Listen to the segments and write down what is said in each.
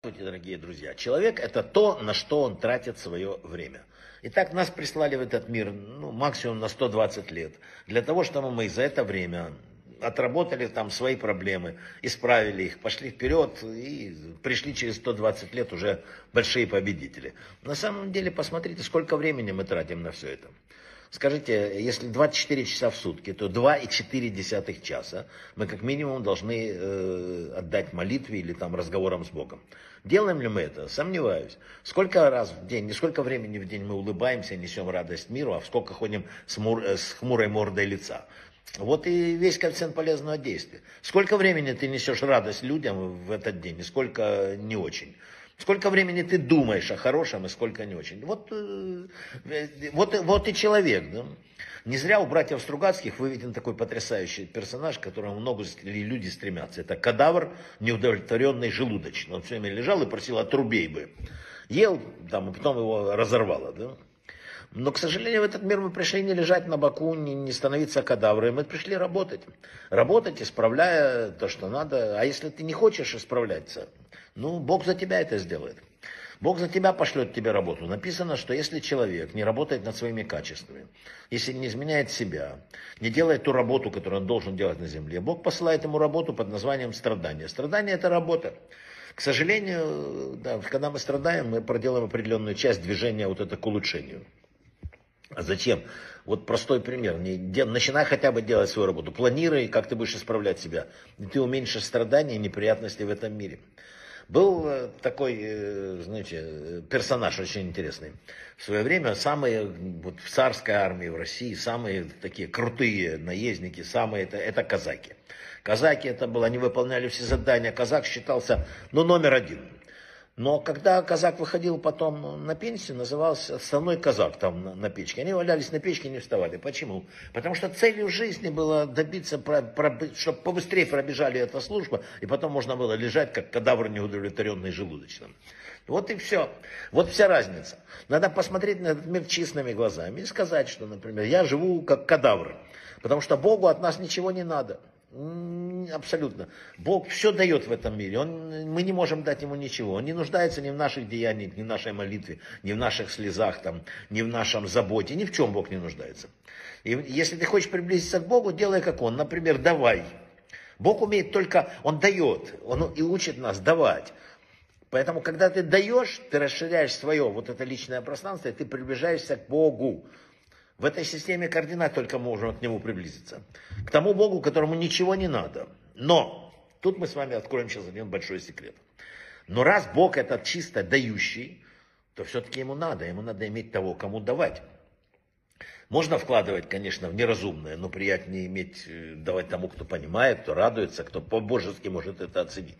Здравствуйте, дорогие друзья. Человек – это то, на что он тратит свое время. Итак, нас прислали в этот мир ну, максимум на 120 лет. Для того, чтобы мы за это время отработали там свои проблемы, исправили их, пошли вперед и пришли через 120 лет уже большие победители. На самом деле, посмотрите, сколько времени мы тратим на все это. Скажите, если 24 часа в сутки, то 2,4 часа мы как минимум должны э, отдать молитве или там разговорам с Богом. Делаем ли мы это? Сомневаюсь. Сколько раз в день, не сколько времени в день мы улыбаемся, несем радость миру, а сколько ходим с, мур, э, с хмурой мордой лица. Вот и весь коэффициент полезного действия. Сколько времени ты несешь радость людям в этот день, и сколько не очень. Сколько времени ты думаешь о хорошем и сколько не очень. Вот, э, вот, вот и человек. Да? Не зря у братьев Стругацких выведен такой потрясающий персонаж, к которому много люди стремятся. Это кадавр, неудовлетворенный желудочно. Он все время лежал и просил отрубей бы. Ел, там, и потом его разорвало. Да? Но, к сожалению, в этот мир мы пришли не лежать на боку, не, не становиться кадавром. Мы пришли работать. Работать, исправляя то, что надо. А если ты не хочешь исправляться, ну, Бог за тебя это сделает. Бог за тебя пошлет тебе работу. Написано, что если человек не работает над своими качествами, если не изменяет себя, не делает ту работу, которую он должен делать на земле, Бог посылает ему работу под названием страдание. Страдание – это работа. К сожалению, да, когда мы страдаем, мы проделаем определенную часть движения вот это к улучшению. А зачем? Вот простой пример. Начинай хотя бы делать свою работу. Планируй, как ты будешь исправлять себя. И ты уменьшишь страдания и неприятности в этом мире. Был э, такой, э, знаете, персонаж очень интересный. В свое время самые, вот в царской армии в России, самые такие крутые наездники, самые, это, это казаки. Казаки это было, они выполняли все задания. Казак считался, ну, номер один. Но когда казак выходил потом на пенсию, назывался основной казак там на, на печке. Они валялись на печке не вставали. Почему? Потому что целью жизни было добиться, про, про, чтобы побыстрее пробежали эта служба, и потом можно было лежать, как кадавр неудовлетворенный желудочным. Вот и все. Вот вся разница. Надо посмотреть на этот мир честными глазами и сказать, что, например, я живу как кадавр, потому что Богу от нас ничего не надо. Абсолютно. Бог все дает в этом мире. Он, мы не можем дать ему ничего. Он не нуждается ни в наших деяниях, ни в нашей молитве, ни в наших слезах, там, ни в нашем заботе. Ни в чем Бог не нуждается. И если ты хочешь приблизиться к Богу, делай как Он. Например, давай. Бог умеет только, Он дает. Он и учит нас давать. Поэтому, когда ты даешь, ты расширяешь свое вот это личное пространство, и ты приближаешься к Богу. В этой системе координат только можем к нему приблизиться. К тому Богу, которому ничего не надо. Но, тут мы с вами откроем сейчас один большой секрет. Но раз Бог этот чисто дающий, то все-таки ему надо, ему надо иметь того, кому давать. Можно вкладывать, конечно, в неразумное, но приятнее иметь, э, давать тому, кто понимает, кто радуется, кто по-божески может это оценить.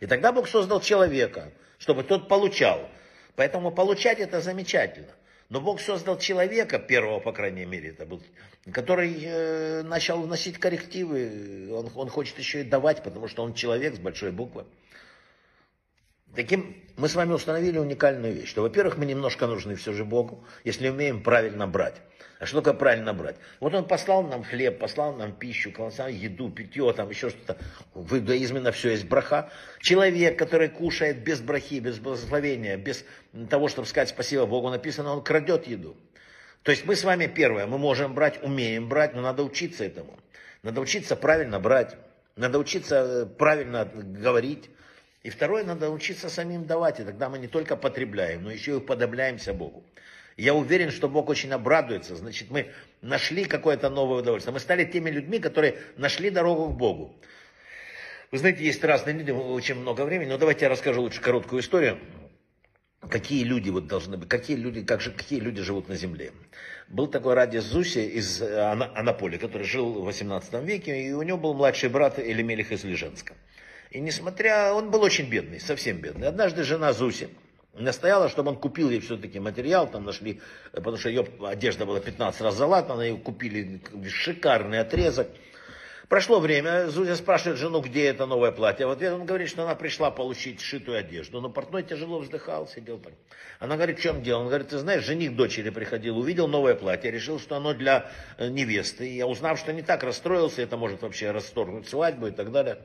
И тогда Бог создал человека, чтобы тот получал. Поэтому получать это замечательно. Но Бог создал человека, первого, по крайней мере, это был, который э, начал вносить коррективы. Он, он хочет еще и давать, потому что он человек с большой буквы. Таким мы с вами установили уникальную вещь, что, во-первых, мы немножко нужны все же Богу, если умеем правильно брать. А что такое правильно брать? Вот он послал нам хлеб, послал нам пищу, послал еду, питье, там еще что-то. В иудаизме на все есть браха. Человек, который кушает без брахи, без благословения, без того, чтобы сказать спасибо Богу, написано, он крадет еду. То есть мы с вами первое, мы можем брать, умеем брать, но надо учиться этому. Надо учиться правильно брать, надо учиться э, правильно говорить. И второе, надо учиться самим давать, и тогда мы не только потребляем, но еще и уподобляемся Богу. Я уверен, что Бог очень обрадуется. Значит, мы нашли какое-то новое удовольствие. Мы стали теми людьми, которые нашли дорогу к Богу. Вы знаете, есть разные люди, очень много времени, но давайте я расскажу лучше короткую историю. Какие люди вот должны быть, какие люди, как же, какие люди живут на земле. Был такой Ради Зуси из Анаполи, который жил в 18 веке, и у него был младший брат Элемелих из Леженска. И несмотря, он был очень бедный, совсем бедный. Однажды жена Зуси настояла, чтобы он купил ей все-таки материал, там нашли, потому что ее одежда была 15 раз залатана, ее купили шикарный отрезок. Прошло время, Зузя спрашивает жену, где это новое платье. В ответ он говорит, что она пришла получить шитую одежду. Но портной тяжело вздыхал, сидел так. Она говорит, в чем дело? Он говорит, ты знаешь, жених дочери приходил, увидел новое платье, решил, что оно для э, невесты. И я узнав, что не так расстроился, это может вообще расторгнуть свадьбу и так далее.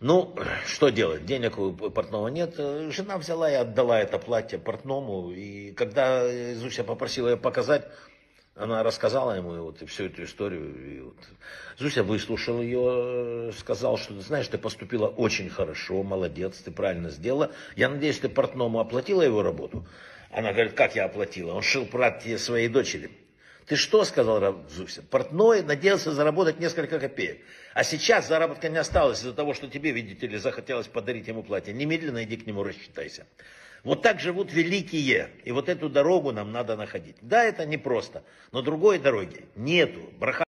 Ну, что делать? Денег у портного нет. Жена взяла и отдала это платье портному. И когда Зуся попросила ее показать, она рассказала ему вот, и всю эту историю. И вот. Зуся выслушал ее, сказал, что, знаешь, ты поступила очень хорошо, молодец, ты правильно сделала. Я надеюсь, ты портному оплатила его работу. Она говорит, как я оплатила? Он шил платье своей дочери. Ты что, сказал Зуся, портной надеялся заработать несколько копеек. А сейчас заработка не осталось из-за того, что тебе, видите ли, захотелось подарить ему платье. Немедленно иди к нему рассчитайся. Вот так живут великие. И вот эту дорогу нам надо находить. Да, это непросто, но другой дороги нету. Браха...